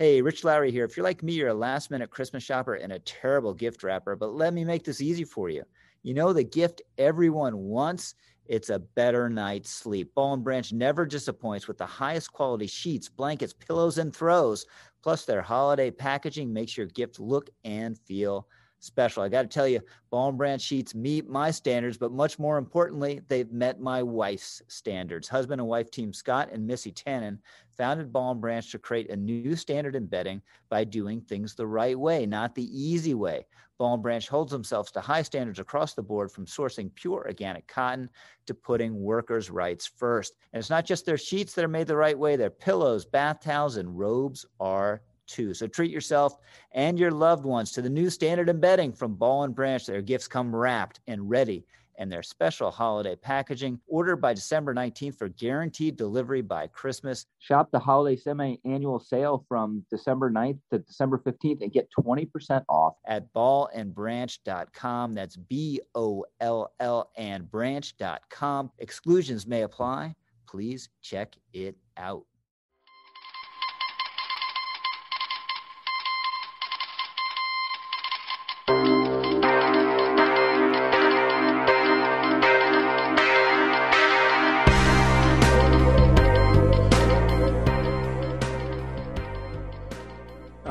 Hey, Rich Lowry here. If you're like me, you're a last minute Christmas shopper and a terrible gift wrapper, but let me make this easy for you. You know the gift everyone wants? It's a better night's sleep. Boll and Branch never disappoints with the highest quality sheets, blankets, pillows, and throws. Plus, their holiday packaging makes your gift look and feel special. I got to tell you, and Branch sheets meet my standards, but much more importantly, they've met my wife's standards. Husband and wife team Scott and Missy Tannen founded and Branch to create a new standard in bedding by doing things the right way, not the easy way. And Branch holds themselves to high standards across the board from sourcing pure organic cotton to putting workers' rights first. And it's not just their sheets that are made the right way, their pillows, bath towels, and robes are too. So treat yourself and your loved ones to the new standard embedding from Boll and Branch. Their gifts come wrapped and ready and their special holiday packaging. Order by December 19th for guaranteed delivery by Christmas. Shop the holiday semi annual sale from December 9th to December 15th and get 20% off at bollandbranch.com. That's B O L L and branch.com. Exclusions may apply. Please check it out.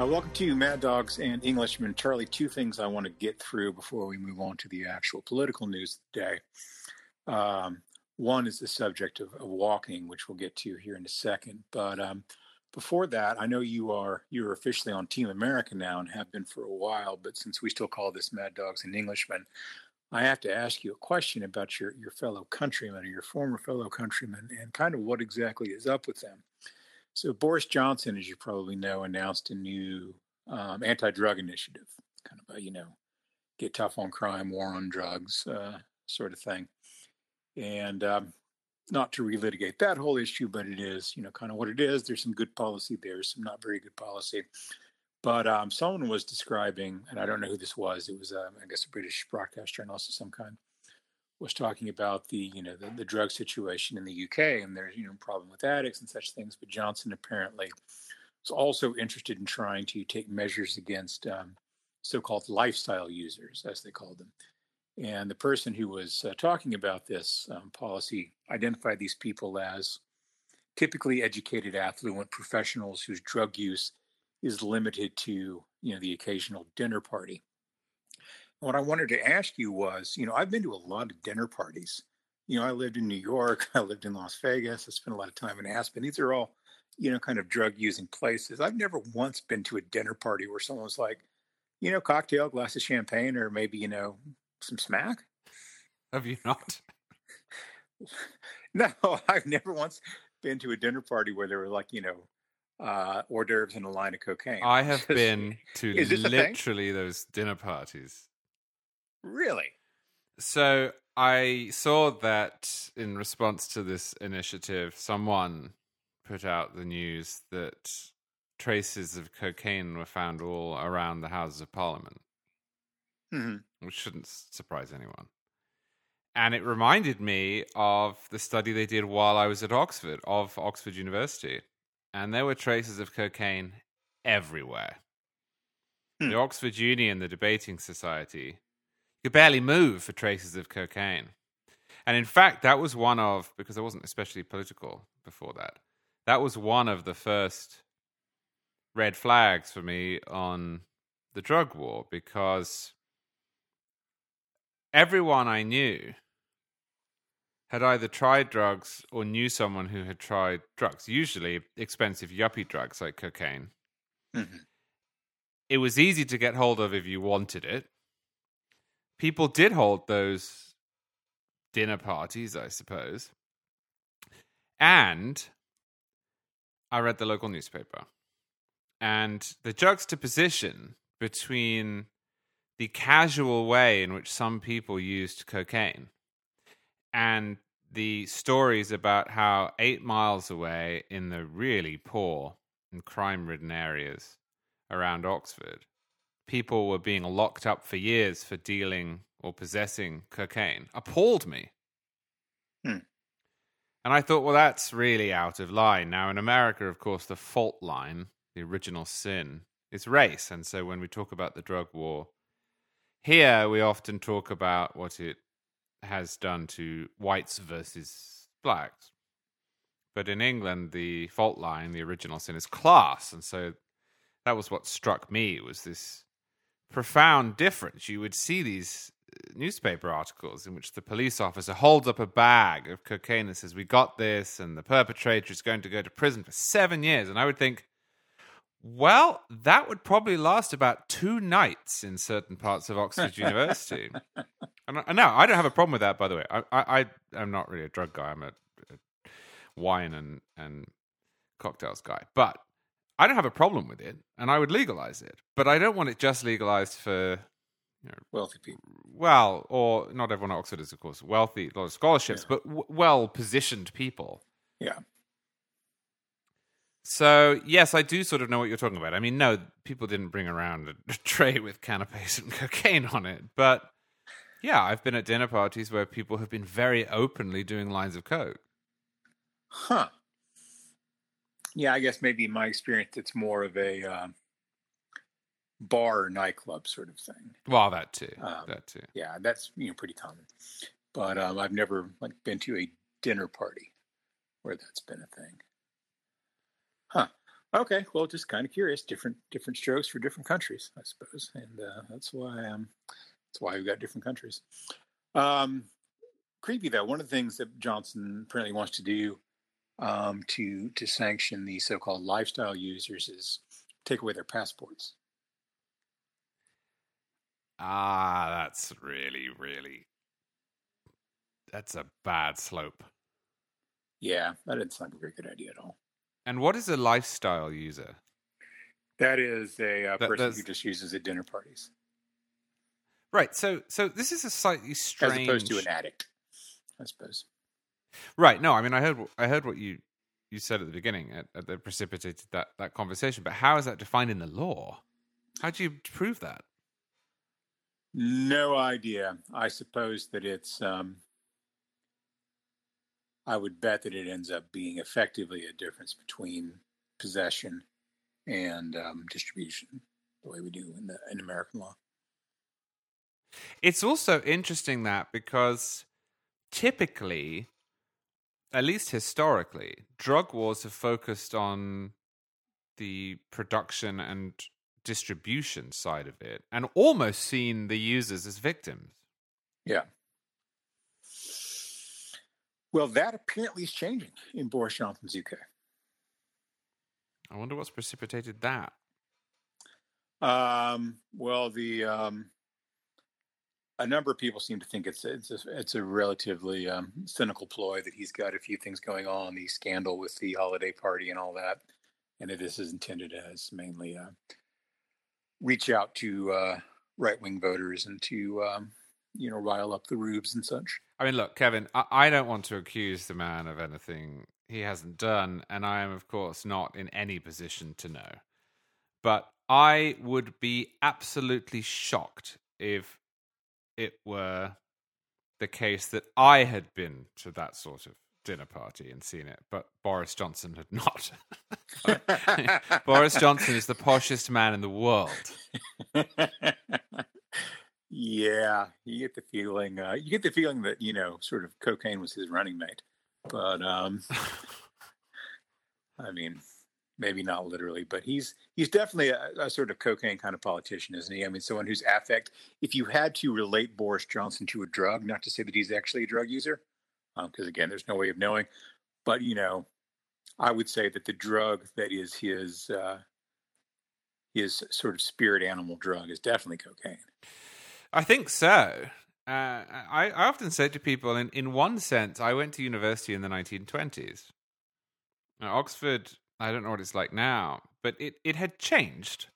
Welcome to Mad Dogs and Englishmen. Charlie, two things I want to get through before we move on to the actual political news of the day. Um, one is the subject of, of, walking, which we'll get to here in a second. But um, before that, I know you are you're officially on Team America now and have been for a while. But since we still call this Mad Dogs and Englishmen, I have to ask you a question about your your fellow countrymen or your former fellow countrymen and kind of what exactly is up with them. So Boris Johnson, as you probably know, announced a new um, anti-drug initiative, kind of a you know, get tough on crime, war on drugs, uh, sort of thing. And um, not to relitigate that whole issue, but it is you know kind of what it is. There's some good policy there, some not very good policy. But um, someone was describing, and I don't know who this was. It was, um, I guess, a British broadcast journalist of some kind was talking about the you know the, the drug situation in the UK and there's you know problem with addicts and such things. But Johnson apparently was also interested in trying to take measures against um, so-called lifestyle users, as they called them. And the person who was uh, talking about this um, policy identified these people as typically educated, affluent professionals whose drug use is limited to you know the occasional dinner party. What I wanted to ask you was, you know, I've been to a lot of dinner parties. You know, I lived in New York, I lived in Las Vegas, I spent a lot of time in Aspen. These are all, you know, kind of drug using places. I've never once been to a dinner party where someone was like, you know, cocktail, glass of champagne, or maybe, you know, some smack. Have you not? no, I've never once been to a dinner party where there were like, you know, uh, hors d'oeuvres and a line of cocaine. I have been to literally those dinner parties. Really? So I saw that in response to this initiative, someone put out the news that traces of cocaine were found all around the Houses of Parliament, mm-hmm. which shouldn't surprise anyone. And it reminded me of the study they did while I was at Oxford, of Oxford University. And there were traces of cocaine everywhere. Hmm. The Oxford Union, the Debating Society could barely move for traces of cocaine. And in fact, that was one of, because I wasn't especially political before that, that was one of the first red flags for me on the drug war because everyone I knew had either tried drugs or knew someone who had tried drugs, usually expensive yuppie drugs like cocaine. Mm-hmm. It was easy to get hold of if you wanted it people did hold those dinner parties, I suppose. And I read the local newspaper. And the juxtaposition between the casual way in which some people used cocaine and the stories about how eight miles away in the really poor and crime ridden areas around Oxford, people were being locked up for years for dealing or possessing cocaine appalled me. Hmm. And I thought, well, that's really out of line. Now, in America, of course, the fault line, the original sin is race. And so when we talk about the drug war, here we often talk about what it has done to whites versus blacks. But in England, the fault line, the original sin, is class. And so that was what struck me was this profound difference. You would see these uh, newspaper articles in which the police officer holds up a bag of cocaine and says, We got this, and the perpetrator is going to go to prison for seven years. And I would think, well, that would probably last about two nights in certain parts of Oxford University. And I, no, I don't have a problem with that. By the way, I, I, I am not really a drug guy. I'm a, a wine and and cocktails guy. But I don't have a problem with it, and I would legalize it. But I don't want it just legalized for you know, wealthy people. Well, or not everyone at Oxford is, of course, wealthy, a lot of scholarships, yeah. but w- well positioned people. Yeah. So yes, I do sort of know what you're talking about. I mean, no, people didn't bring around a tray with canapes and cocaine on it, but yeah, I've been at dinner parties where people have been very openly doing lines of coke. Huh. Yeah, I guess maybe in my experience, it's more of a uh, bar or nightclub sort of thing. Well, that too. Um, that too. Yeah, that's you know pretty common. But um, I've never like been to a dinner party where that's been a thing. Huh. Okay. Well, just kind of curious. Different different strokes for different countries, I suppose, and uh, that's why um, that's why we've got different countries. Um, creepy though. One of the things that Johnson apparently wants to do um, to to sanction the so-called lifestyle users is take away their passports. Ah, that's really, really that's a bad slope. Yeah, that didn't sound like a very good idea at all. And what is a lifestyle user? That is a uh, that, person who just uses at dinner parties. Right. So so this is a slightly strange as opposed to an addict, I suppose. Right. No, I mean I heard I heard what you you said at the beginning at, at that precipitated that that conversation, but how is that defined in the law? How do you prove that? No idea. I suppose that it's um I would bet that it ends up being effectively a difference between possession and um, distribution, the way we do in the in American law. It's also interesting that because typically, at least historically, drug wars have focused on the production and distribution side of it and almost seen the users as victims. Yeah. Well, that apparently is changing in Boris Johnson's UK. I wonder what's precipitated that. Um, well, the um, a number of people seem to think it's it's a, it's a relatively um, cynical ploy that he's got a few things going on, the scandal with the holiday party and all that, and that this is intended as mainly uh, reach out to uh, right wing voters and to um, you know rile up the rubes and such. I mean, look, Kevin, I, I don't want to accuse the man of anything he hasn't done, and I am, of course, not in any position to know. But I would be absolutely shocked if it were the case that I had been to that sort of dinner party and seen it, but Boris Johnson had not. Boris Johnson is the poshest man in the world. yeah, you get the feeling. Uh, you get the feeling that you know, sort of, cocaine was his running mate. But um, I mean, maybe not literally, but he's he's definitely a, a, sort of cocaine kind of politician, isn't he? I mean, someone who's affect. If you had to relate Boris Johnson to a drug, not to say that he's actually a drug user, because um, again, there's no way of knowing, but you know, I would say that the drug that is his uh, his sort of spirit animal drug is definitely cocaine. I think so. Uh, I, I often say to people, in, in one sense, I went to university in the 1920s. Now, Oxford I don't know what it's like now, but it, it had changed,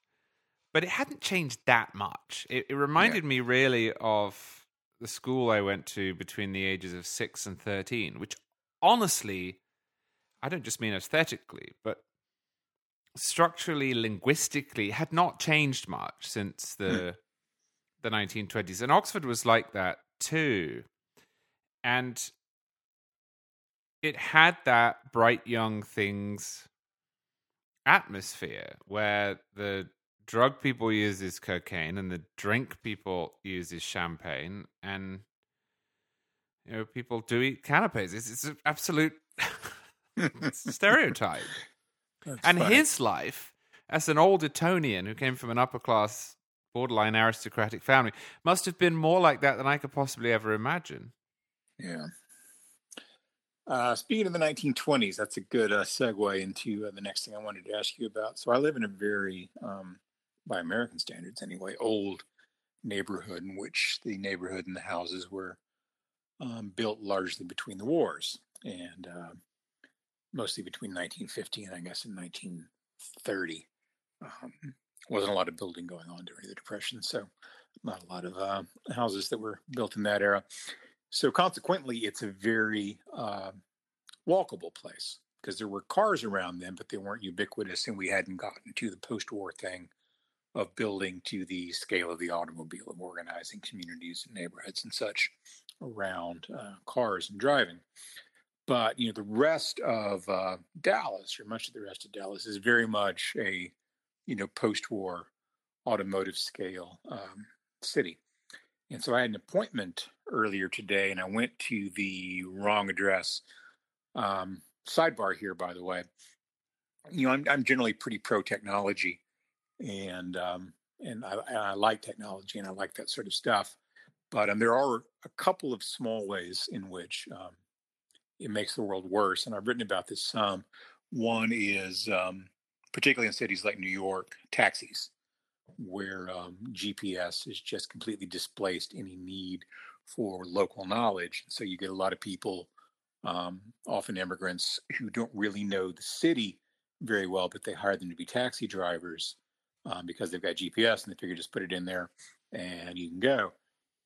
but it hadn't changed that much. It, it reminded yeah. me really of the school I went to between the ages of six and 13, which honestly, I don't just mean aesthetically, but structurally, linguistically, had not changed much since the mm. the 1920s. And Oxford was like that too. And it had that bright young things atmosphere where the drug people use is cocaine and the drink people use is champagne and you know people do eat canapes it's, it's an absolute stereotype That's and funny. his life as an old Etonian who came from an upper class borderline aristocratic family must have been more like that than i could possibly ever imagine Yeah. Uh, speaking of the 1920s, that's a good uh, segue into uh, the next thing I wanted to ask you about. So I live in a very, um, by American standards anyway, old neighborhood in which the neighborhood and the houses were um, built largely between the wars and uh, mostly between 1950 and I guess in 1930. Um, wasn't a lot of building going on during the Depression, so not a lot of uh, houses that were built in that era. So consequently, it's a very uh, walkable place because there were cars around then, but they weren't ubiquitous, and we hadn't gotten to the post-war thing of building to the scale of the automobile, of organizing communities and neighborhoods and such around uh, cars and driving. But you know, the rest of uh, Dallas, or much of the rest of Dallas, is very much a you know post-war automotive scale um, city. And so I had an appointment earlier today, and I went to the wrong address. Um, sidebar here, by the way. You know, I'm I'm generally pretty pro technology, and um, and I, and I like technology, and I like that sort of stuff. But um, there are a couple of small ways in which um, it makes the world worse, and I've written about this some. One is um, particularly in cities like New York, taxis where um, GPS has just completely displaced any need for local knowledge. So you get a lot of people, um, often immigrants, who don't really know the city very well, but they hire them to be taxi drivers um, because they've got GPS and they figure just put it in there and you can go.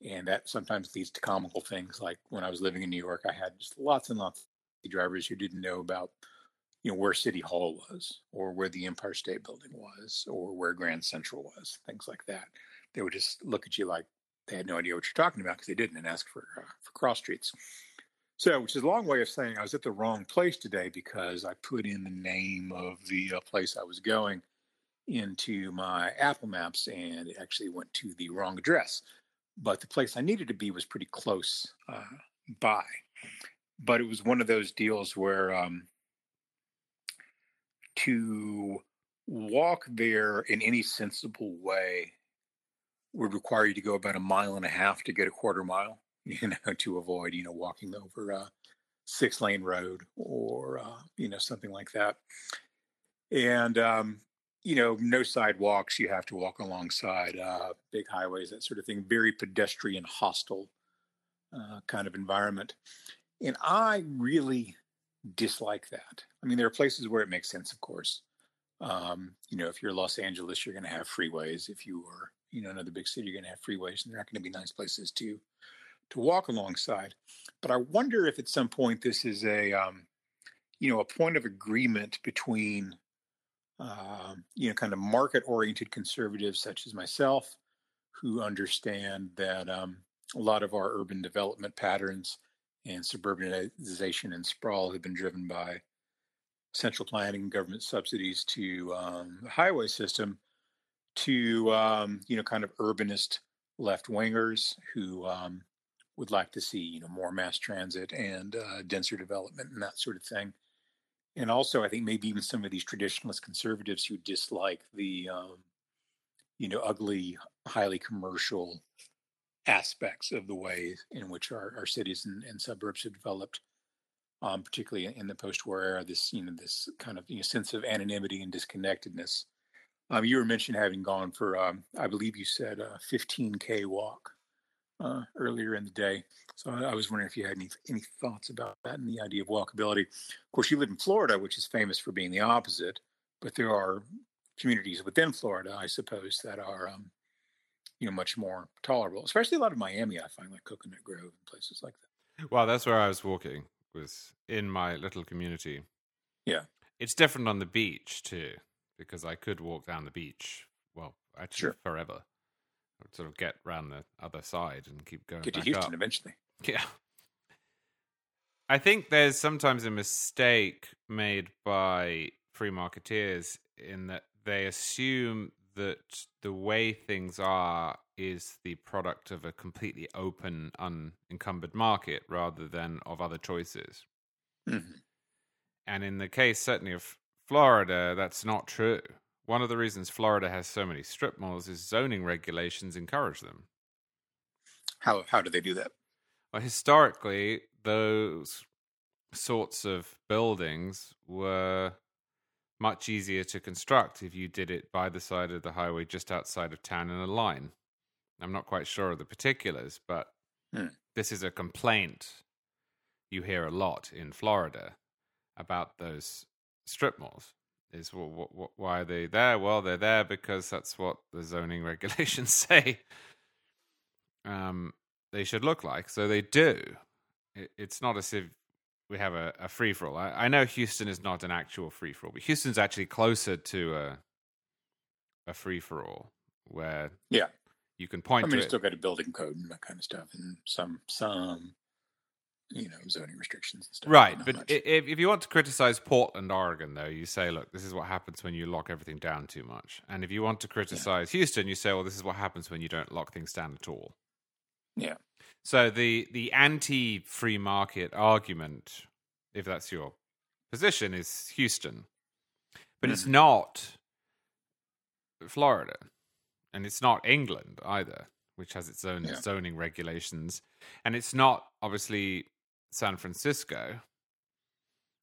And that sometimes leads to comical things. Like when I was living in New York, I had just lots and lots of drivers who didn't know about you know where city hall was or where the empire state building was or where grand central was things like that. They would just look at you like they had no idea what you're talking about because they didn't and ask for uh, for cross streets. So which is a long way of saying i was at the wrong place today because i put in the name of the uh, place i was going into my apple maps and it actually went to the wrong address. But the place i needed to be was pretty close uh, by. But it was one of those deals where um, to walk there in any sensible way would require you to go about a mile and a half to get a quarter mile, you know, to avoid, you know, walking over a six lane road or, uh, you know, something like that. And, um, you know, no sidewalks. You have to walk alongside uh, big highways, that sort of thing. Very pedestrian, hostile uh, kind of environment. And I really dislike that. I mean, there are places where it makes sense, of course. Um, you know, if you're Los Angeles, you're going to have freeways. If you are, you know, another big city, you're going to have freeways, and they're not going to be nice places to to walk alongside. But I wonder if at some point this is a, um, you know, a point of agreement between, uh, you know, kind of market-oriented conservatives such as myself, who understand that um, a lot of our urban development patterns and suburbanization and sprawl have been driven by central planning and government subsidies to um, the highway system to um, you know kind of urbanist left wingers who um, would like to see you know more mass transit and uh, denser development and that sort of thing. And also i think maybe even some of these traditionalist conservatives who dislike the um, you know ugly highly commercial aspects of the way in which our, our cities and, and suburbs have developed, um, particularly in the post-war era. This you know this kind of you know, sense of anonymity and disconnectedness. Um, you were mentioned having gone for, um, I believe you said, a 15k walk uh, earlier in the day. So I, I was wondering if you had any any thoughts about that and the idea of walkability. Of course, you live in Florida, which is famous for being the opposite, but there are communities within Florida, I suppose, that are um, you know much more tolerable especially a lot of miami i find like coconut grove and places like that well that's where i was walking was in my little community yeah it's different on the beach too because i could walk down the beach well actually Sure. forever I'd sort of get round the other side and keep going get to houston up. eventually Yeah. I think there's sometimes a mistake made by free marketeers in that they assume that the way things are is the product of a completely open, unencumbered market rather than of other choices. Mm-hmm. And in the case, certainly, of Florida, that's not true. One of the reasons Florida has so many strip malls is zoning regulations encourage them. How how do they do that? Well, historically, those sorts of buildings were much easier to construct if you did it by the side of the highway just outside of town in a line. I'm not quite sure of the particulars, but hmm. this is a complaint you hear a lot in Florida about those strip malls. Is well, why are they there? Well, they're there because that's what the zoning regulations say. Um, they should look like, so they do. It, it's not as if we have a, a free for all. I, I, know Houston is not an actual free for all, but Houston's actually closer to a a free for all where yeah you can point. I mean, you still got a building code and that kind of stuff, and some some you know zoning restrictions and stuff. Right, but if if you want to criticize Portland, Oregon, though, you say, look, this is what happens when you lock everything down too much. And if you want to criticize yeah. Houston, you say, well, this is what happens when you don't lock things down at all. Yeah. So the the anti free market argument, if that's your position, is Houston, but mm. it's not Florida, and it's not England either, which has its own yeah. zoning regulations, and it's not obviously San Francisco.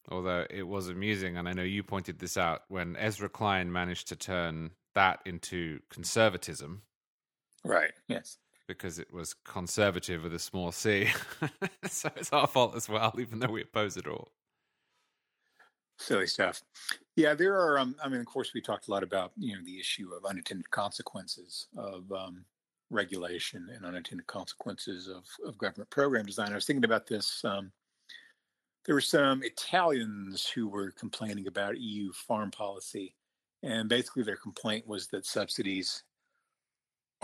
Although it was amusing, and I know you pointed this out when Ezra Klein managed to turn that into conservatism. Right. Yes because it was conservative with a small c. so it's our fault as well, even though we oppose it all. Silly stuff. Yeah, there are. Um, I mean, of course, we talked a lot about you know the issue of unintended consequences of um, regulation and unintended consequences of, of government program design. I was thinking about this. Um, there were some Italians who were complaining about EU farm policy, and basically their complaint was that subsidies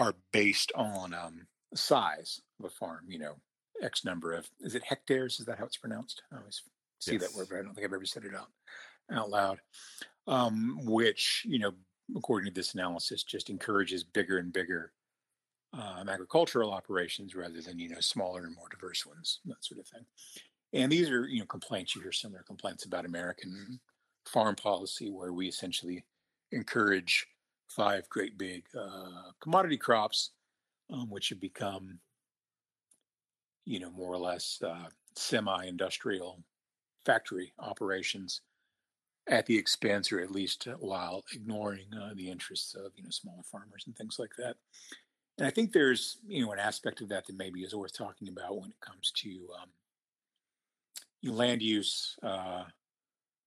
are based on um, size of a farm. You know, X number of is it hectares? Is that how it's pronounced? I always see yes. that word, but I don't think I've ever said it out out loud. Um, which you know, according to this analysis, just encourages bigger and bigger um, agricultural operations rather than you know smaller and more diverse ones, that sort of thing. And these are you know complaints. You hear similar complaints about American farm policy, where we essentially encourage five great big uh, commodity crops, um, which have become, you know, more or less uh, semi-industrial factory operations at the expense, or at least while ignoring uh, the interests of you know smaller farmers and things like that. And I think there's you know an aspect of that that maybe is worth talking about when it comes to um, land use, uh,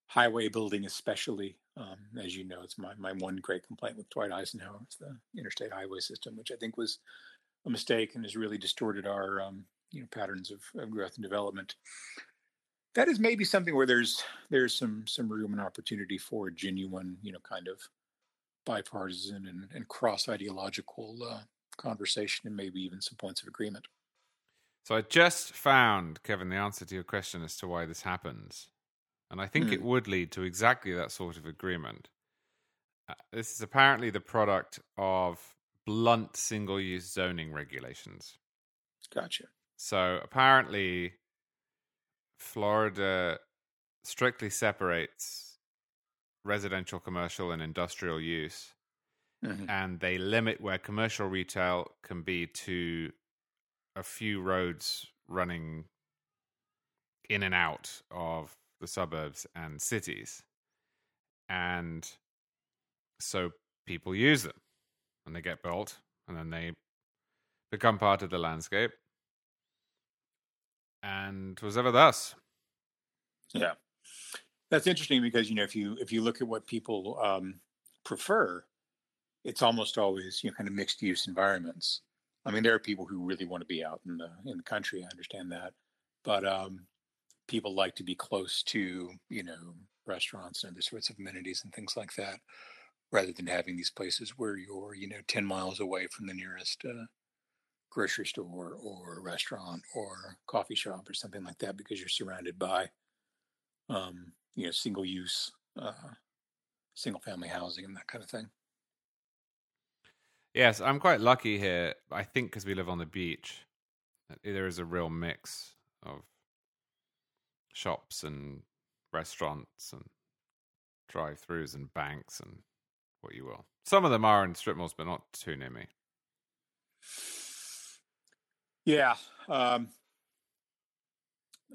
highway building, especially. Um, as you know, it's my, my one great complaint with Dwight Eisenhower. It's the interstate highway system, which I think was a mistake and has really distorted our um, you know patterns of, of, growth and development. That is maybe something where there's there's some some room and opportunity for a genuine you know kind of bipartisan and, and cross ideological uh, conversation and maybe even some points of agreement. So I just found Kevin the answer to your question as to why this happens. And I think mm. it would lead to exactly that sort of agreement. Uh, this is apparently the product of blunt single use zoning regulations. Gotcha. So apparently, Florida strictly separates residential, commercial, and industrial use. Mm-hmm. And they limit where commercial retail can be to a few roads running in and out of the suburbs and cities. And so people use them and they get built and then they become part of the landscape. And was ever thus. Yeah. That's interesting because you know if you if you look at what people um, prefer, it's almost always you know kind of mixed use environments. I mean, there are people who really want to be out in the in the country. I understand that, but um, people like to be close to, you know, restaurants and other sorts of amenities and things like that, rather than having these places where you're, you know, 10 miles away from the nearest uh, grocery store or restaurant or coffee shop or something like that because you're surrounded by, um, you know, single use uh, single family housing and that kind of thing. Yes, I'm quite lucky here. I think because we live on the beach, there is a real mix of shops and restaurants and drive-throughs and banks and what you will. Some of them are in strip malls, but not too near me. Yeah, um,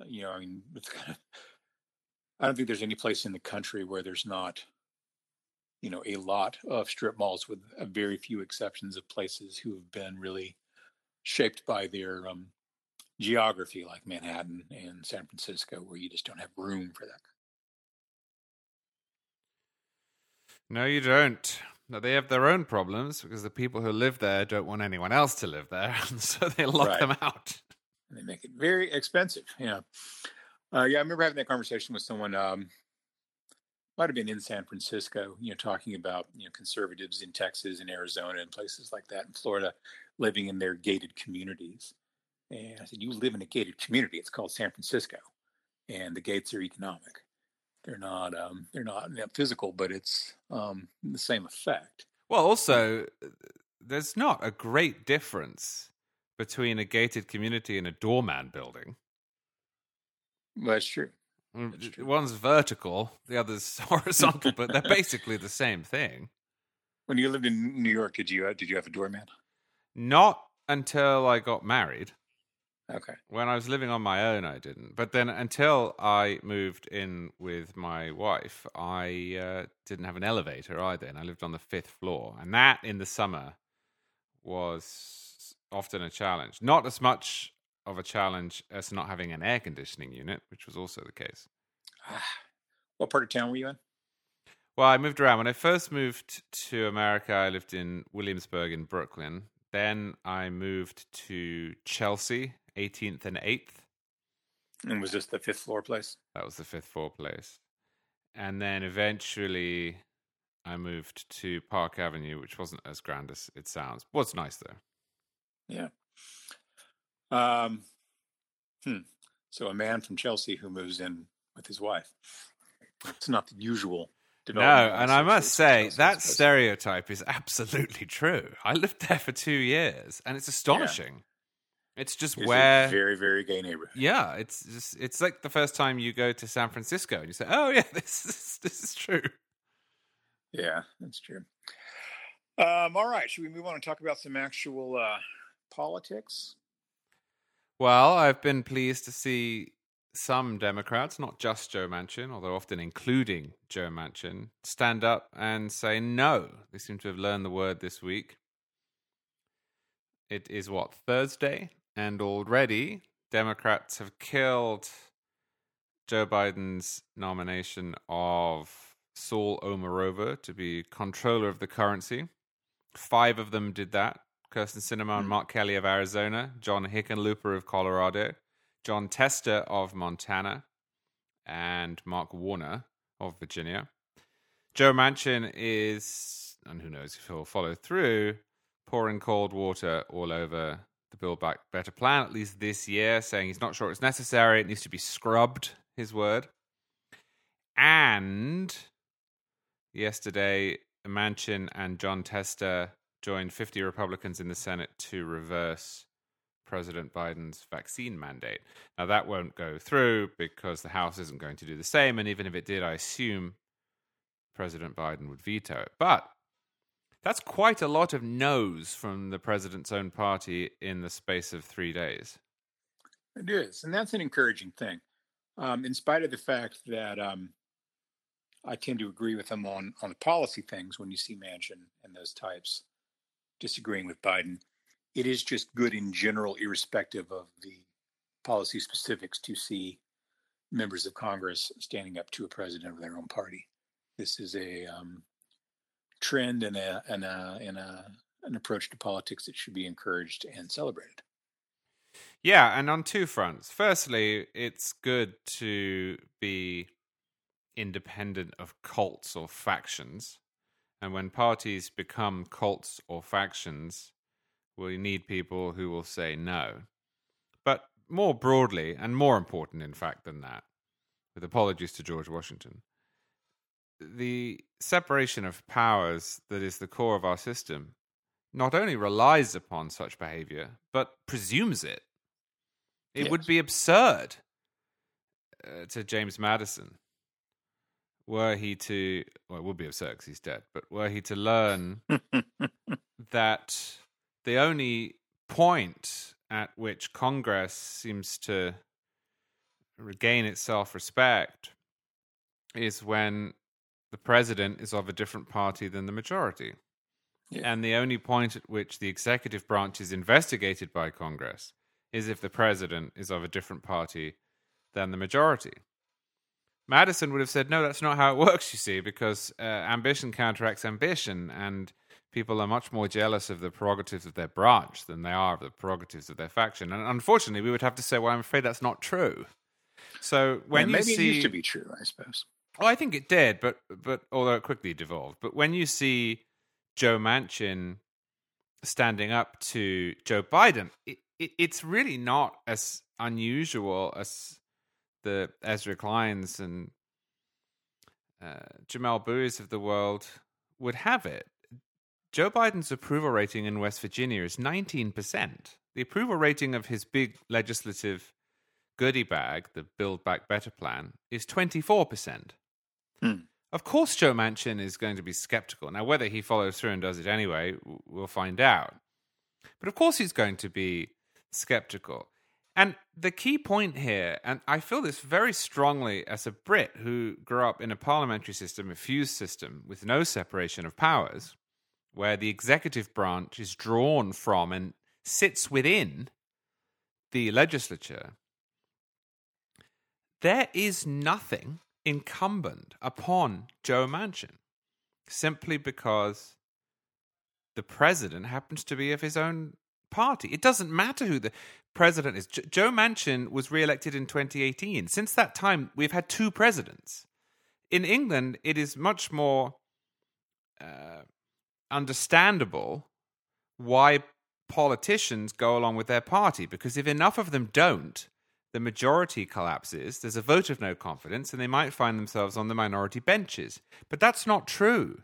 you know, I mean, it's kind of, I don't think there's any place in the country where there's not, you know, a lot of strip malls, with a very few exceptions of places who have been really shaped by their um, geography, like Manhattan and San Francisco, where you just don't have room for that. No, you don't. No, they have their own problems because the people who live there don't want anyone else to live there, and so they lock right. them out. And they make it very expensive. Yeah, uh, yeah. I remember having that conversation with someone. Um, might have been in San Francisco. You know, talking about you know conservatives in Texas and Arizona and places like that in Florida, living in their gated communities. And I said, "You live in a gated community. It's called San Francisco, and the gates are economic." they're not um, they're not physical, but it's um, the same effect. Well, also, there's not a great difference between a gated community and a doorman building. That's true. Mm, That's true. One's vertical, the other's horizontal, but they're basically the same thing. When you lived in New York, did you uh, did you have a doorman? Not until I got married. Okay. When I was living on my own, I didn't. But then until I moved in with my wife, I uh, didn't have an elevator either. And I lived on the fifth floor. And that in the summer was often a challenge. Not as much of a challenge as not having an air conditioning unit, which was also the case. what part of town were you in? Well, I moved around. When I first moved to America, I lived in Williamsburg in Brooklyn. Then I moved to Chelsea 18th and 8th. And was this the fifth floor place? That was the fifth floor place. And then eventually I moved to Park Avenue, which wasn't as grand as it sounds. Was nice though. Yeah. Um, hmm. So a man from Chelsea who moves in with his wife. It's not the usual. No, and I must say that stereotype is absolutely true. I lived there for two years, and it's astonishing. It's just it's where very very gay neighborhood. Yeah, it's just it's like the first time you go to San Francisco and you say, "Oh yeah, this is this is true." Yeah, that's true. Um, all right, should we move on and talk about some actual uh, politics? Well, I've been pleased to see some Democrats, not just Joe Manchin, although often including Joe Manchin, stand up and say no. They seem to have learned the word this week. It is what, Thursday? And already, Democrats have killed Joe Biden's nomination of Saule Omarova to be controller of the currency. Five of them did that. Kyrsten Sinema and hmm. Mark Kelly of Arizona, John Hickenlooper of Colorado, Jon Tester of Montana, and Mark Warner of Virginia. Joe Manchin is, and who knows if he'll follow through, pouring cold water all over the Build Back Better plan, at least this year, saying he's not sure it's necessary. It needs to be scrubbed, his word. And yesterday, Manchin and Jon Tester joined 50 Republicans in the Senate to reverse President Biden's vaccine mandate. Now, that won't go through because the House isn't going to do the same. And even if it did, I assume President Biden would veto it. But that's quite a lot of no's from the president's own party in the space of three days. It is. And that's an encouraging thing. Um, in spite of the fact that um, I tend to agree with him on, on the policy things when you see Manchin and those types disagreeing with Biden, it is just good in general, irrespective of the policy specifics, to see members of Congress standing up to a president of their own party. This is a um, trend and a and a and a an approach to politics that should be encouraged and celebrated. Yeah, and on two fronts. Firstly, it's good to be independent of cults or factions. And when parties become cults or factions, we need people who will say no. But more broadly, and more important, in fact, than that, with apologies to George Washington, the separation of powers that is the core of our system not only relies upon such behavior, but presumes it. It Yes. would be absurd uh, to James Madison were he to, well, it would be absurd because he's dead, but were he to learn that the only point at which Congress seems to regain its self respect is when the president is of a different party than the majority. Yeah. And the only point at which the executive branch is investigated by Congress is if the president is of a different party than the majority. Madison would have said, no, that's not how it works, you see, because uh, ambition counteracts ambition, and people are much more jealous of the prerogatives of their branch than they are of the prerogatives of their faction. And unfortunately, we would have to say, well, I'm afraid that's not true. So when And you maybe see, it used to be true, I suppose. Oh, I think it did, but but although it quickly devolved. But when you see Joe Manchin standing up to Joe Biden, it, it, it's really not as unusual as the Ezra Kleins and uh, Jamelle Bouie's of the world would have it. Joe Biden's approval rating in West Virginia is 19%. The approval rating of his big legislative goodie bag, the Build Back Better plan, is 24%. Hmm. Of course, Joe Manchin is going to be skeptical. Now, whether he follows through and does it anyway, we'll find out. But of course, he's going to be skeptical. And the key point here, and I feel this very strongly as a Brit who grew up in a parliamentary system, a fused system with no separation of powers, where the executive branch is drawn from and sits within the legislature, there is nothing incumbent upon Joe Manchin simply because the president happens to be of his own party. It doesn't matter who the president is. Jo- Joe Manchin was re-elected in 2018. Since that time, we've had two presidents. In England, it is much more uh, understandable why politicians go along with their party because if enough of them don't, the majority collapses, there's a vote of no confidence, and they might find themselves on the minority benches. But that's not true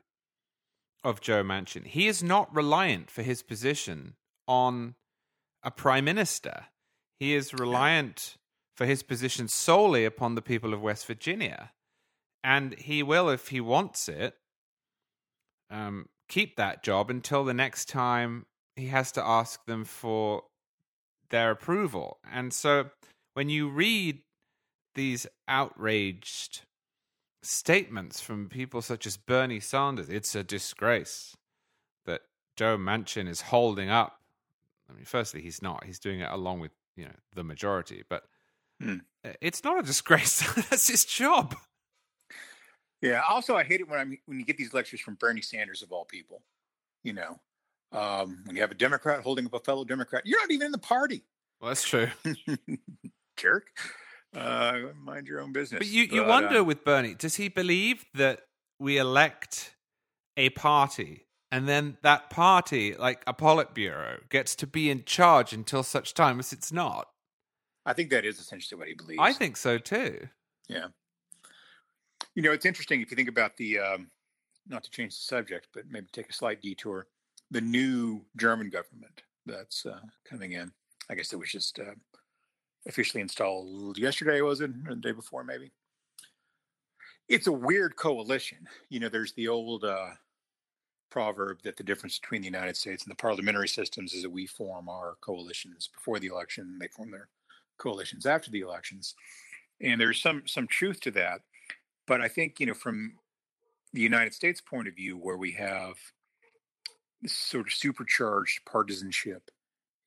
of Joe Manchin. He is not reliant for his position on a prime minister. He is reliant for his position solely upon the people of West Virginia. And he will, if he wants it, um, keep that job until the next time he has to ask them for their approval. And so when you read these outraged statements from people such as Bernie Sanders, it's a disgrace that Joe Manchin is holding up. I mean, firstly, he's not. He's doing it along with you know the majority, but Hmm. it's not a disgrace. That's his job. Yeah. Also, I hate it when I when you get these lectures from Bernie Sanders of all people. You know, um, when you have a Democrat holding up a fellow Democrat, you're not even in the party, Well, that's true. jerk. Uh, mind your own business. But you, you But, wonder uh, with Bernie, does he believe that we elect a party and then that party, like a Politburo, gets to be in charge until such time as it's not? I think that is essentially what he believes. I think so too. Yeah. You know, it's interesting if you think about the, um, not to change the subject, but maybe take a slight detour, the new German government that's uh, coming in. I guess it was just uh, officially installed yesterday, was it? Or the day before, maybe? It's a weird coalition. You know, there's the old uh, proverb that the difference between the United States and the parliamentary systems is that we form our coalitions before the election, they form their coalitions after the elections. And there's some some truth to that. But I think, you know, from the United States point of view, where we have this sort of supercharged partisanship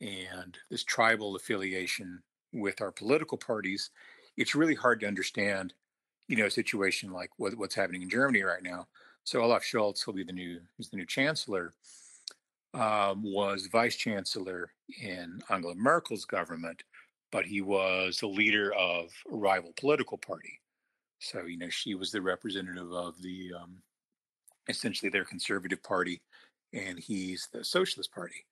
and this tribal affiliation with our political parties, it's really hard to understand, you know, a situation like what, what's happening in Germany right now. So Olaf Scholz, will be the new, who's the new chancellor, um, was vice chancellor in Angela Merkel's government, but he was the leader of a rival political party. So, you know, she was the representative of the um, essentially their conservative party, and he's the socialist party.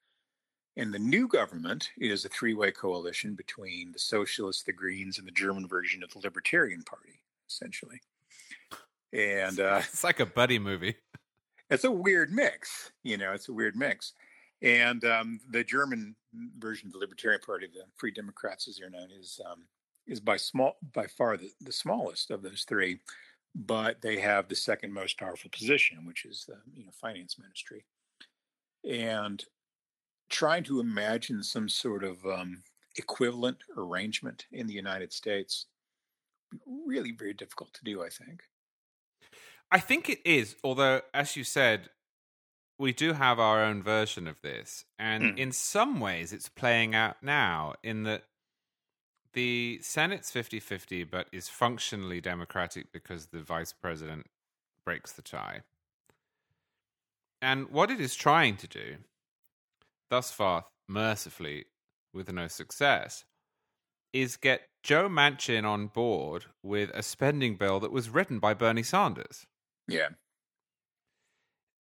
And the new government is a three way coalition between the socialists, the Greens, and the German version of the Libertarian Party, essentially. and uh, it's like a buddy movie. It's a weird mix, you know. It's a weird mix, and um, the German version of the Libertarian Party, the Free Democrats, as they're known, is um, is by small by far the, the smallest of those three, but they have the second most powerful position, which is the you know finance ministry, and trying to imagine some sort of um, equivalent arrangement in the United States really very difficult to do. I think. I think it is, although, as you said, we do have our own version of this. And mm. in some ways, it's playing out now in that the Senate's 50 50, but is functionally Democratic because the vice president breaks the tie. And what it is trying to do, thus far, mercifully, with no success, is get Joe Manchin on board with a spending bill that was written by Bernie Sanders. Yeah.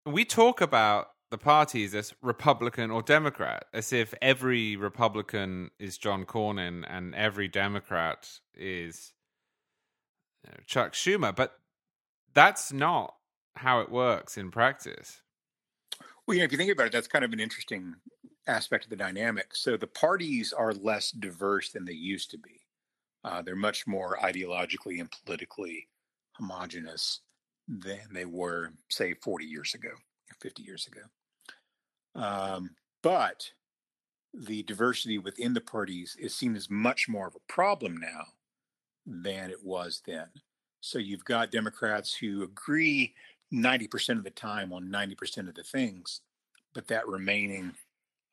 We talk about the parties as Republican or Democrat, as if every Republican is John Cornyn and every Democrat is you know, Chuck Schumer. But that's not how it works in practice. Well, you know, if you think about it, that's kind of an interesting aspect of the dynamic. So the parties are less diverse than they used to be. Uh, they're much more ideologically and politically homogenous than they were, say, 40 years ago, 50 years ago. Um, but the diversity within the parties is seen as much more of a problem now than it was then. So you've got Democrats who agree 90% of the time on 90% of the things, but that remaining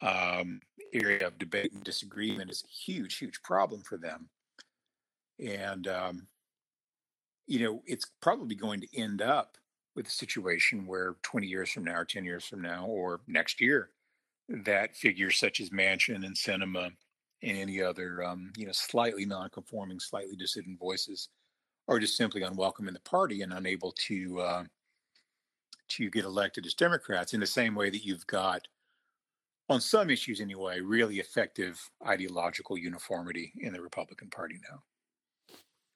um, area of debate and disagreement is a huge, huge problem for them. And um, you know, it's probably going to end up with a situation where 20 years from now, or 10 years from now, or next year, that figures such as Manchin and Sinema and any other, um, you know, slightly non-conforming, slightly dissident voices are just simply unwelcome in the party and unable to uh, to get elected as Democrats. In the same way that you've got, on some issues anyway, really effective ideological uniformity in the Republican Party now.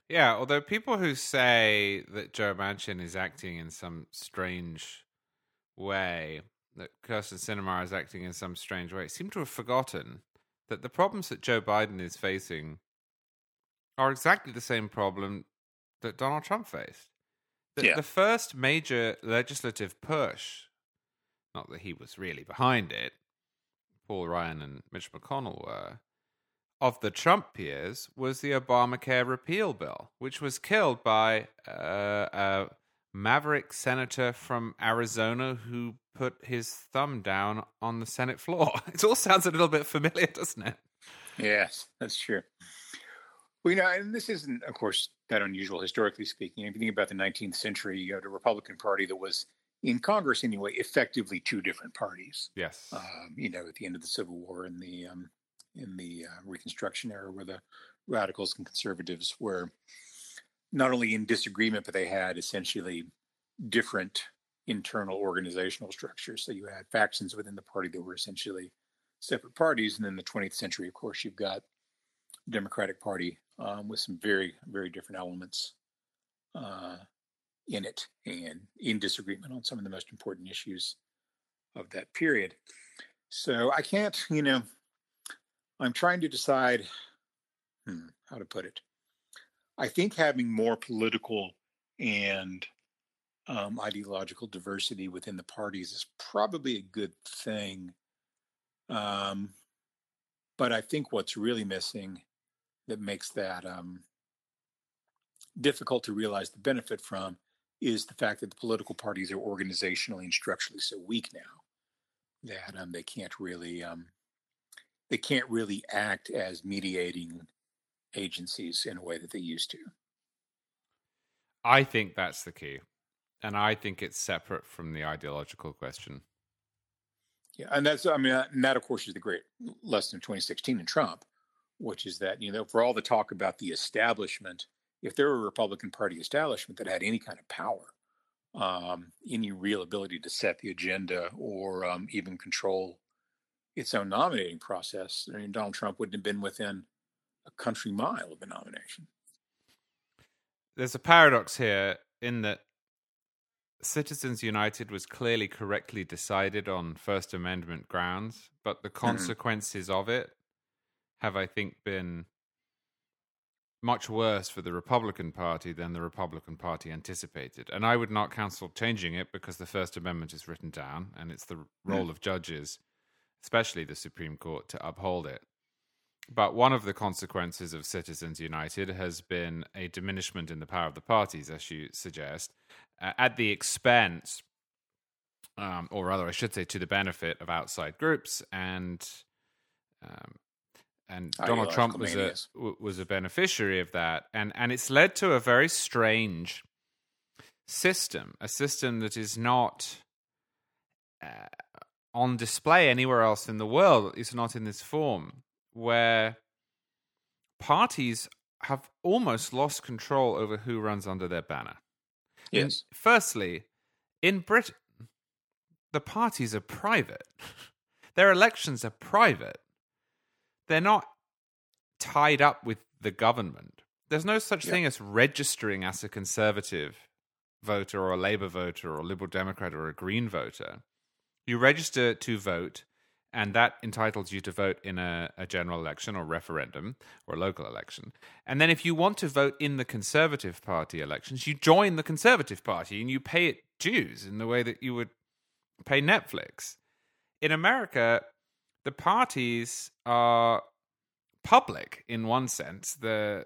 Yeah, although people who say that Joe Manchin is acting in some strange way, that Kyrsten Sinema is acting in some strange way, seem to have forgotten that the problems that Joe Biden is facing are exactly the same problem that Donald Trump faced. The, yeah. the first major legislative push, not that he was really behind it, Paul Ryan and Mitch McConnell were, of the Trump peers was the Obamacare repeal bill, which was killed by uh, a maverick senator from Arizona who put his thumb down on the Senate floor. It all sounds a little bit familiar, doesn't it? Yes, that's true. Well, you know, and this isn't, of course, that unusual historically speaking. If you think about the 19th century, you had a Republican Party that was in Congress anyway, effectively two different parties. Yes. Um, you know, at the end of the Civil War and the um, in the uh, Reconstruction era, where the radicals and conservatives were not only in disagreement, but they had essentially different internal organizational structures. So you had factions within the party that were essentially separate parties. And then the 20th century, of course, you've got Democratic Party um, with some very, very different elements uh, in it and in disagreement on some of the most important issues of that period. So I can't, you know, I'm trying to decide hmm, how to put it. I think having more political and um, ideological diversity within the parties is probably a good thing. Um, but I think what's really missing that makes that um, difficult to realize the benefit from is the fact that the political parties are organizationally and structurally so weak now that um, they can't really um, they can't really act as mediating agencies in a way that they used to. I think that's the key. And I think it's separate from the ideological question. Yeah, and that's I mean, and that of course is the great lesson of 2016 in Trump, which is that you know for all the talk about the establishment, if there were a Republican Party establishment that had any kind of power, um, any real ability to set the agenda or um, even control its own nominating process, I mean, Donald Trump wouldn't have been within a country mile of the nomination. There's a paradox here in that Citizens United was clearly correctly decided on First Amendment grounds, but the consequences mm-hmm. of it have, I think, been much worse for the Republican Party than the Republican Party anticipated. And I would not counsel changing it because the First Amendment is written down and it's the role mm. of judges, especially the Supreme Court, to uphold it. But one of the consequences of Citizens United has been a diminishment in the power of the parties, as you suggest, uh, at the expense, um, or rather, I should say, to the benefit of outside groups and um, and Donald Trump was a was a beneficiary of that, and and it's led to a very strange system, a system that is not uh, on display anywhere else in the world. It's not in this form where parties have almost lost control over who runs under their banner. Yes. And firstly, in Britain, the parties are private. Their elections are private they're not tied up with the government. There's no such yep. thing as registering as a conservative voter or a Labour voter or a Liberal Democrat or a Green voter. You register to vote, and that entitles you to vote in a, a, general election or referendum or a local election. And then if you want to vote in the Conservative Party elections, you join the Conservative Party and you pay it dues in the way that you would pay Netflix. In America, the parties are public in one sense. The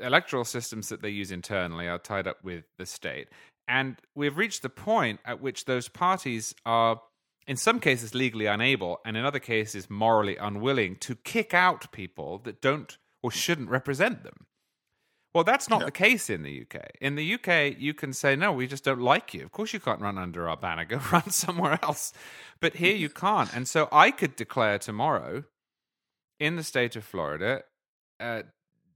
electoral systems that they use internally are tied up with the state. And we've reached the point at which those parties are, in some cases, legally unable, and in other cases, morally unwilling to kick out people that don't or shouldn't represent them. Well, that's not the case in the UK. In the UK, you can say, no, we just don't like you. Of course, you can't run under our banner. Go run somewhere else. But here you can't. And so I could declare tomorrow in the state of Florida uh,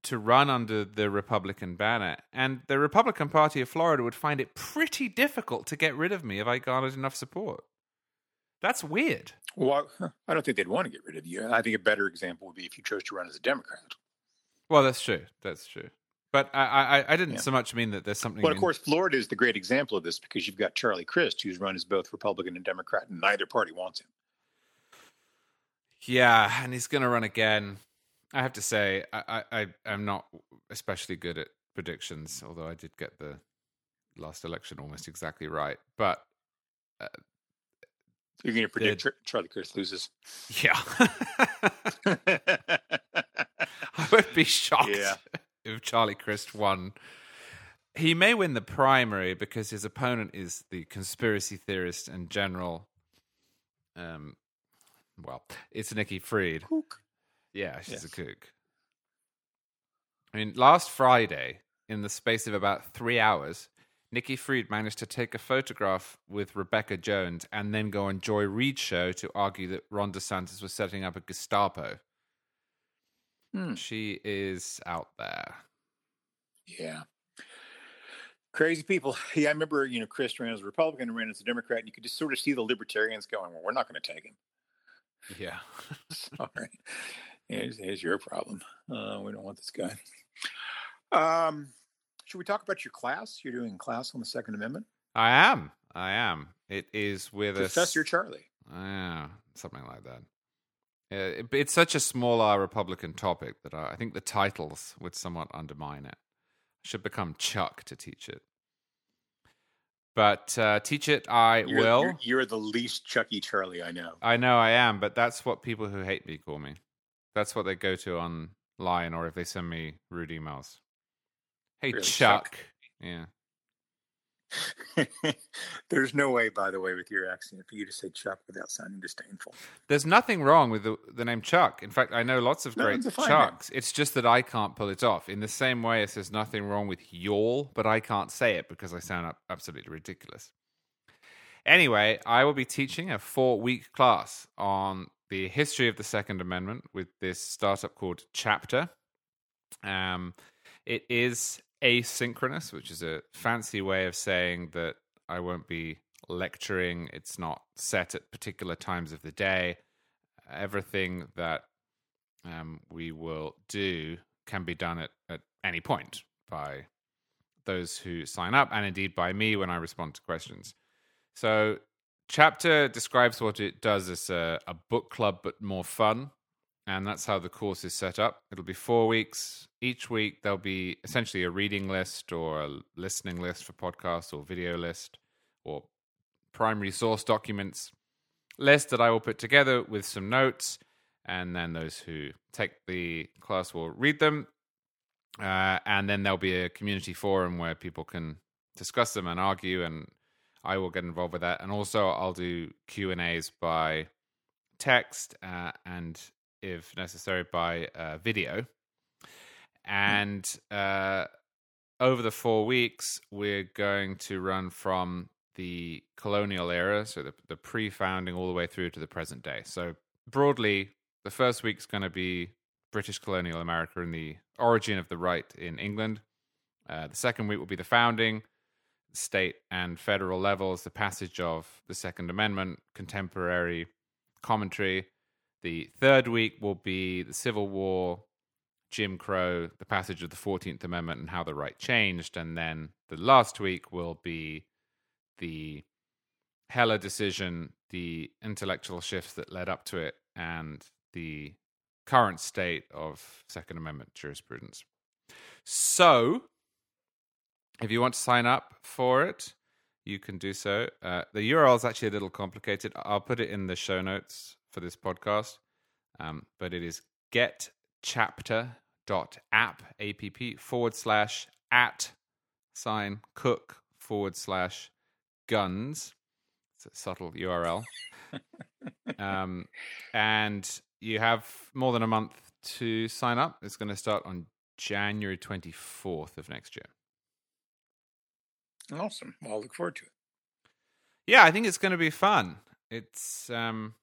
to run under the Republican banner. And the Republican Party of Florida would find it pretty difficult to get rid of me if I garnered enough support. That's weird. Well, I don't think they'd want to get rid of you. I think a better example would be if you chose to run as a Democrat. Well, that's true. That's true. But I, I, I didn't yeah. so much mean that there's something. Well, of course, Florida is the great example of this because you've got Charlie Crist, who's run as both Republican and Democrat, and neither party wants him. Yeah, and he's going to run again. I have to say, I, I, I'm not especially good at predictions, although I did get the last election almost exactly right. But uh, you're going to predict the, Charlie Crist loses. Yeah, I would be shocked. Yeah if Charlie Crist won. He may win the primary because his opponent is the conspiracy theorist and general. Um, well, it's Nikki Fried. Kook. Yeah, she's yes. a kook. I mean, last Friday, in the space of about three hours, Nikki Fried managed to take a photograph with Rebekah Jones and then go on Joy Reid's show to argue that Ron DeSantis was setting up a Gestapo. Hmm. She is out there. Yeah. Crazy people. Yeah, I remember, you know, Crist ran as a Republican and ran as a Democrat, and you could just sort of see the libertarians going, well, we're not going to take him. Yeah. Sorry. Here's, here's your problem. Uh, we don't want this guy. Um, should we talk about your class? You're doing class on the Second Amendment? I am. I am. It is with Professor a, Charlie. Yeah, something like that. Uh, it's such a small R Republican topic that I, I think the titles would somewhat undermine it. I should become Chuck to teach it. But uh, teach it, I you're, will. You're, you're, the least Chucky Charlie I know. I know I am, but that's what people who hate me call me. That's what they go to online, or if they send me rude emails. Hey, really, Chuck. Chuck. Yeah. There's no way, by the way, with your accent, for you to say Chuck without sounding disdainful. There's nothing wrong with the, the name Chuck. In fact, I know lots of no, great Chucks. Name. It's just that I can't pull it off. In the same way as there's nothing wrong with y'all, but I can't say it because I sound absolutely ridiculous. Anyway, I will be teaching a four week class on the history of the Second Amendment with this startup called Chapter. Um, it is asynchronous, which is a fancy way of saying that I won't be lecturing. It's not set at particular times of the day. Everything that um, we will do can be done at, at any point by those who sign up, and indeed by me when I respond to questions. So, chapter describes what it does as a, a book club, but more fun. And that's how the course is set up. It'll be four weeks. Each week, there'll be essentially a reading list or a listening list for podcasts or video list or primary source documents list that I will put together with some notes. And then those who take the class will read them. Uh, and then there'll be a community forum where people can discuss them and argue and I will get involved with that, and also I'll do Q and A's by text uh, and, if necessary, by uh, video. And uh, over the four weeks, we're going to run from the colonial era, so the, the pre-founding, all the way through to the present day. So broadly, the first week's going to be British colonial America and the origin of the right in England. Uh, the second week will be the founding state and federal levels, the passage of the Second Amendment, contemporary commentary. The third week will be the Civil War, Jim Crow, the passage of the 14th Amendment, and how the right changed. And then the last week will be the Heller decision, the intellectual shifts that led up to it, and the current state of Second Amendment jurisprudence. So, if you want to sign up for it, you can do so. Uh, the URL is actually a little complicated. I'll put it in the show notes for this podcast. Um, but it is getchapter.app, app app forward slash at sign cook forward slash guns. It's a subtle URL. um, and you have more than a month to sign up. It's going to start on January 24th of next year. Awesome. Well, I'll look forward to it. Yeah, I think it's going to be fun. It's um,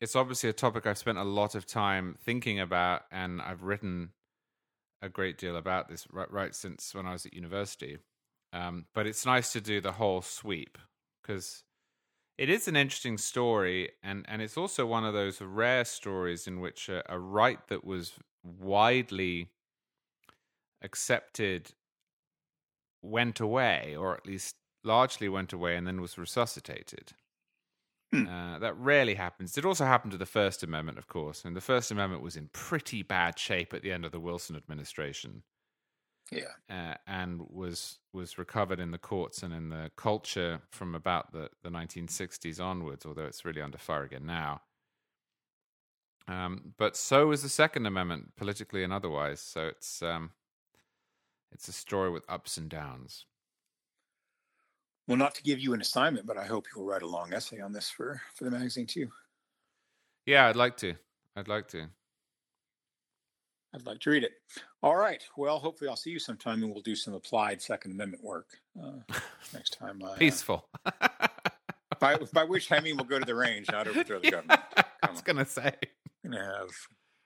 it's obviously a topic I've spent a lot of time thinking about, and I've written a great deal about this right, right since when I was at university. Um, but it's nice to do the whole sweep because it is an interesting story, and and it's also one of those rare stories in which a, a right that was widely accepted went away, or at least largely went away, and then was resuscitated. Hmm. Uh, that rarely happens. It also happened to the First Amendment, of course, and the First Amendment was in pretty bad shape at the end of the Wilson administration. Yeah, uh, and was was recovered in the courts and in the culture from about the, the 1960s onwards. Although it's really under fire again now. Um, but so was the Second Amendment, politically and otherwise. So it's um, it's a story with ups and downs. Well, not to give you an assignment, but I hope you'll write a long essay on this for for the magazine too. Yeah, I'd like to. I'd like to. I'd like to read it. All right. Well, hopefully I'll see you sometime and we'll do some applied Second Amendment work uh, next time. Uh, Peaceful. by, by which I mean we'll go to the range, not overthrow the government. Come I was going to say. Gonna have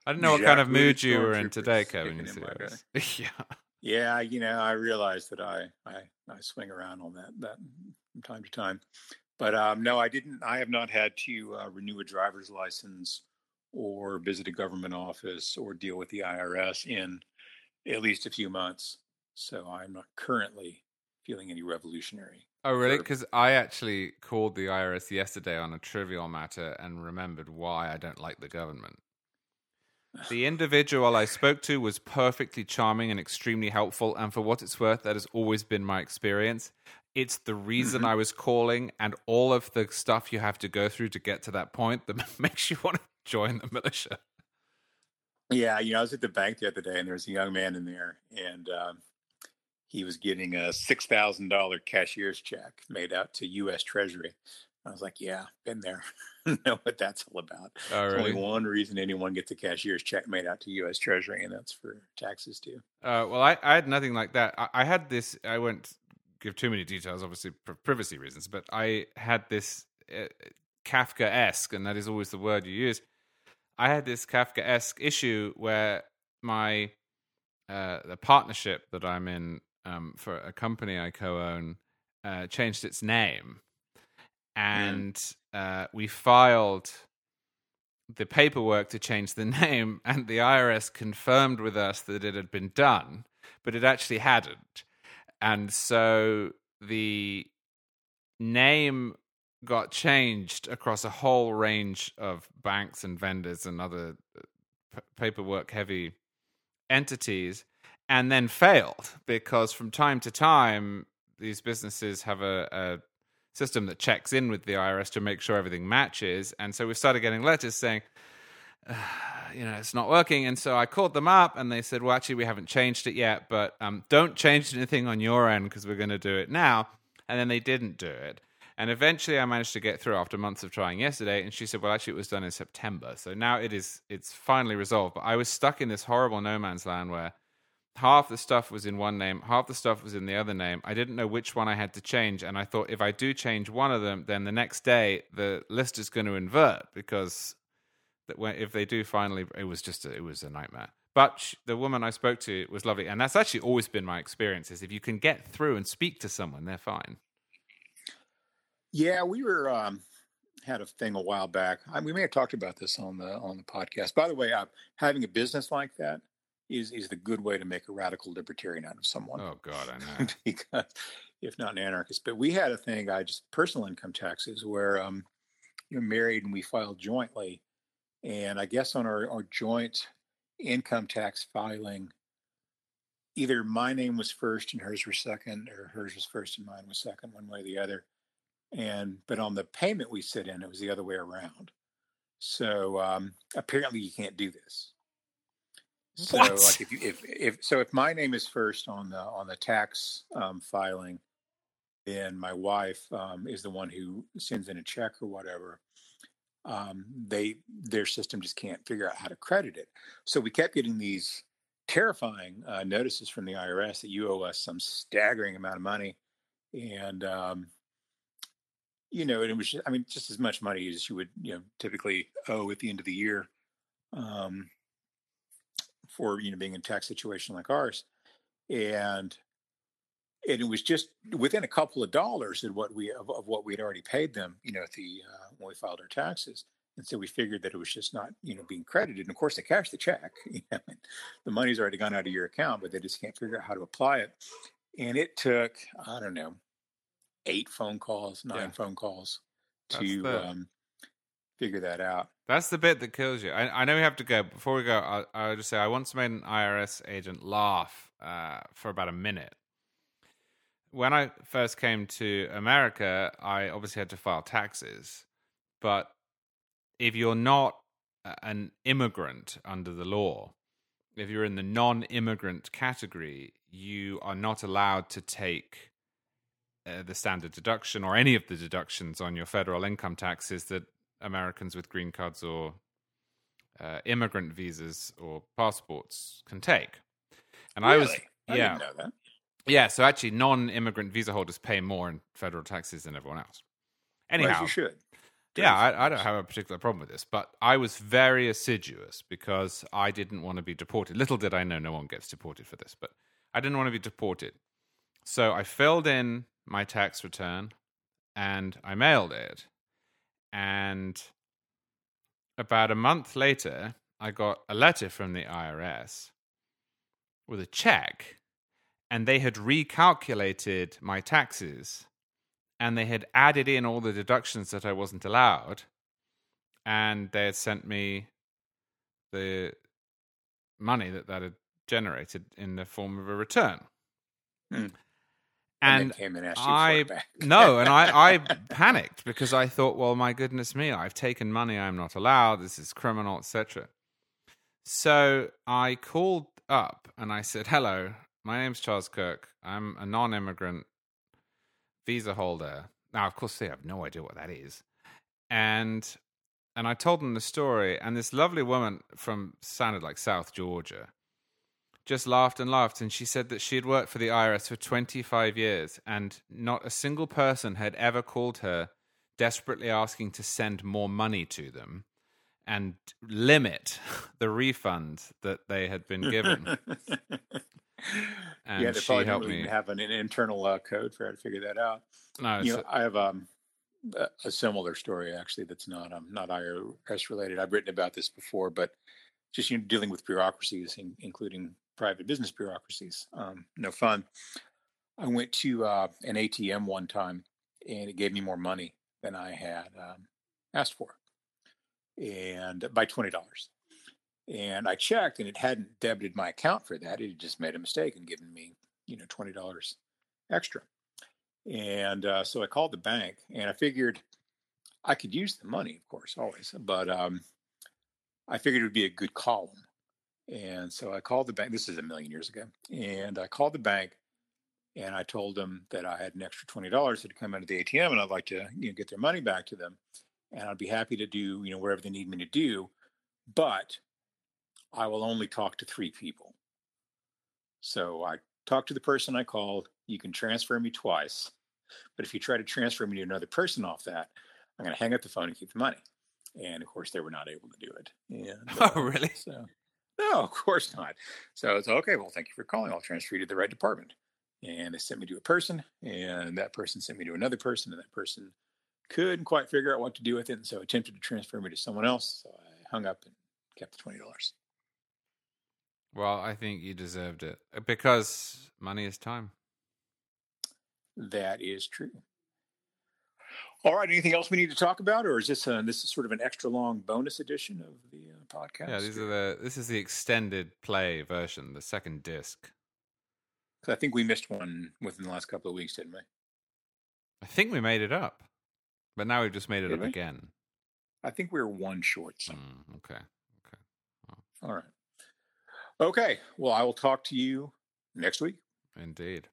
I don't know what kind of mood you were in today, Kevin. You yeah. Yeah, you know, I realize that I, I I swing around on that that from time to time, but um, no, I didn't. I have not had to uh, renew a driver's license or visit a government office or deal with the IRS in at least a few months. So I'm not currently feeling any revolutionary. Oh, really? Because I actually called the IRS yesterday on a trivial matter and remembered why I don't like the government. The individual I spoke to was perfectly charming and extremely helpful, and for what it's worth, that has always been my experience. It's the reason mm-hmm. I was calling, and all of the stuff you have to go through to get to that point that makes you want to join the militia. Yeah, you know, I was at the bank the other day, and there was a young man in there, and um, he was getting a six thousand dollar cashier's check made out to U.S. Treasury. I was like, yeah, been there. know what that's all about. Oh, only one reason anyone gets a cashier's check made out to U.S. Treasury, and that's for taxes too. Uh, well, I, I, had nothing like that. I, I, had this. I won't give too many details, obviously for privacy reasons, but I had this uh, Kafka-esque, and that is always the word you use. I had this Kafka-esque issue where my uh, the partnership that I'm in um, for a company I co-own uh, changed its name and uh, we filed the paperwork to change the name, and the IRS confirmed with us that it had been done, but it actually hadn't. and so the name got changed across a whole range of banks and vendors and other uh, p- paperwork heavy entities and then failed because from time to time these businesses have a, system that checks in with the IRS to make sure everything matches and so we started getting letters saying uh, you know it's not working and so I called them up and they said well actually we haven't changed it yet but um, don't change anything on your end because we're going to do it now and then they didn't do it and eventually, I managed to get through after months of trying yesterday. And she said, "Well, actually, it was done in September, so now it is. It's finally resolved." But I was stuck in this horrible no man's land where half the stuff was in one name, half the stuff was in the other name. I didn't know which one I had to change, and I thought if I do change one of them, then the next day the list is going to invert because that if they do finally, it was just a, it was a nightmare. But the woman I spoke to was lovely, and that's actually always been my experience. Is if you can get through and speak to someone, they're fine. Yeah, we were um, had a thing a while back. I, we may have talked about this on the on the podcast. By the way, uh, having a business like that is is the good way to make a radical libertarian out of someone. Oh God, I know. because if not an anarchist, but we had a thing. I just personal income taxes where um, you're married and we filed jointly, and I guess on our, our joint income tax filing, either my name was first and hers was second, or hers was first and mine was second, one way or the other and but on the payment we sit in, it was the other way around. So um, apparently, you can't do this. So, what? like, if you if if so, if my name is first on the on the tax um, filing, then my wife um, is the one who sends in a check or whatever. Um, they their system just can't figure out how to credit it. So we kept getting these terrifying uh, notices from the IRS that you owe us some staggering amount of money, and um, you know, it was, just, I mean, just as much money as you would, you know, typically owe at the end of the year um, for, you know, being in a tax situation like ours. And, and it was just within a couple of dollars of what we, of, of what we had already paid them, you know, at the, uh, when we filed our taxes. And so we figured that it was just not, you know, being credited. And of course, they cashed the check. You know, the money's already gone out of your account, but they just can't figure out how to apply it. And it took, I don't know, eight phone calls, nine yeah. phone calls to um, figure that out. That's the bit that kills you. I, I know we have to go. Before we go, I, I'll just say I once made an IRS agent laugh uh, for about a minute. When I first came to America, I obviously had to file taxes. But if you're not an immigrant under the law, if you're in the non immigrant category, you are not allowed to take uh, the standard deduction or any of the deductions on your federal income taxes that Americans with green cards or uh, immigrant visas or passports can take. And really? I was, I yeah, yeah. So actually, non-immigrant visa holders pay more in federal taxes than everyone else. Anyhow, well, you should. Yeah, I, I, don't have a particular problem with this, but I was very assiduous because I didn't want to be deported. Little did I know, no one gets deported for this, but I didn't want to be deported. So I filled in my tax return and I mailed it. And about a month later, I got a letter from the IRS with a check, and they had recalculated my taxes and they had added in all the deductions that I wasn't allowed, and they had sent me the money that that had generated in the form of a return. Hmm and, and I no, and I, I panicked because I thought, well, my goodness me, I've taken money I'm not allowed. This is criminal, etc. So I called up and I said, "Hello, my name's Charles Kirk. I'm a non-immigrant visa holder." Now, of course, they have no idea what that is, and and I told them the story. And this lovely woman from sounded like South Georgia just laughed and laughed. And she said that she had worked for the IRS for 25 years and not a single person had ever called her desperately asking to send more money to them and limit the refund that they had been given. yeah, they probably helped me have an, an internal uh, code for how to figure that out. No, you know, I have um, a similar story actually that's not um, not IRS related. I've written about this before, but just you know, dealing with bureaucracies, in, including private business bureaucracies. Um, no fun. I went to uh, an ATM one time, and it gave me more money than I had um, asked for, and by twenty dollars. And I checked, and it hadn't debited my account for that. It had just made a mistake and given me, you know, twenty dollars extra. And uh, so I called the bank, and I figured I could use the money, of course, always, but um, I figured it would be a good column. And so I called the bank. This is a million years ago, and I called the bank, and I told them that I had an extra twenty dollars that had come out of the ATM, and I'd like to, you know, get their money back to them, and I'd be happy to do, you know, whatever they need me to do, but I will only talk to three people. So I talked to the person I called. You can transfer me twice, but if you try to transfer me to another person off that, I'm going to hang up the phone and keep the money. And of course, they were not able to do it. And, uh, oh, really? So, no, of course not. So it's okay. Well, thank you for calling. I'll transfer you to the right department. And they sent me to a person, and that person sent me to another person, and that person couldn't quite figure out what to do with it, and so attempted to transfer me to someone else. So I hung up and kept the twenty dollars. Well, I think you deserved it uh, because money is time. That is true. All right. Anything else we need to talk about, or is this a, this is sort of an extra long bonus edition of the uh, podcast? Yeah, these are the this is the extended play version, the second disc. Because I think we missed one within the last couple of weeks, didn't we? I think we made it up, but now we've just made it Did up we? again. I think we were one short. So. Mm, okay. Okay. All right. Okay. Well, I will talk to you next week. Indeed.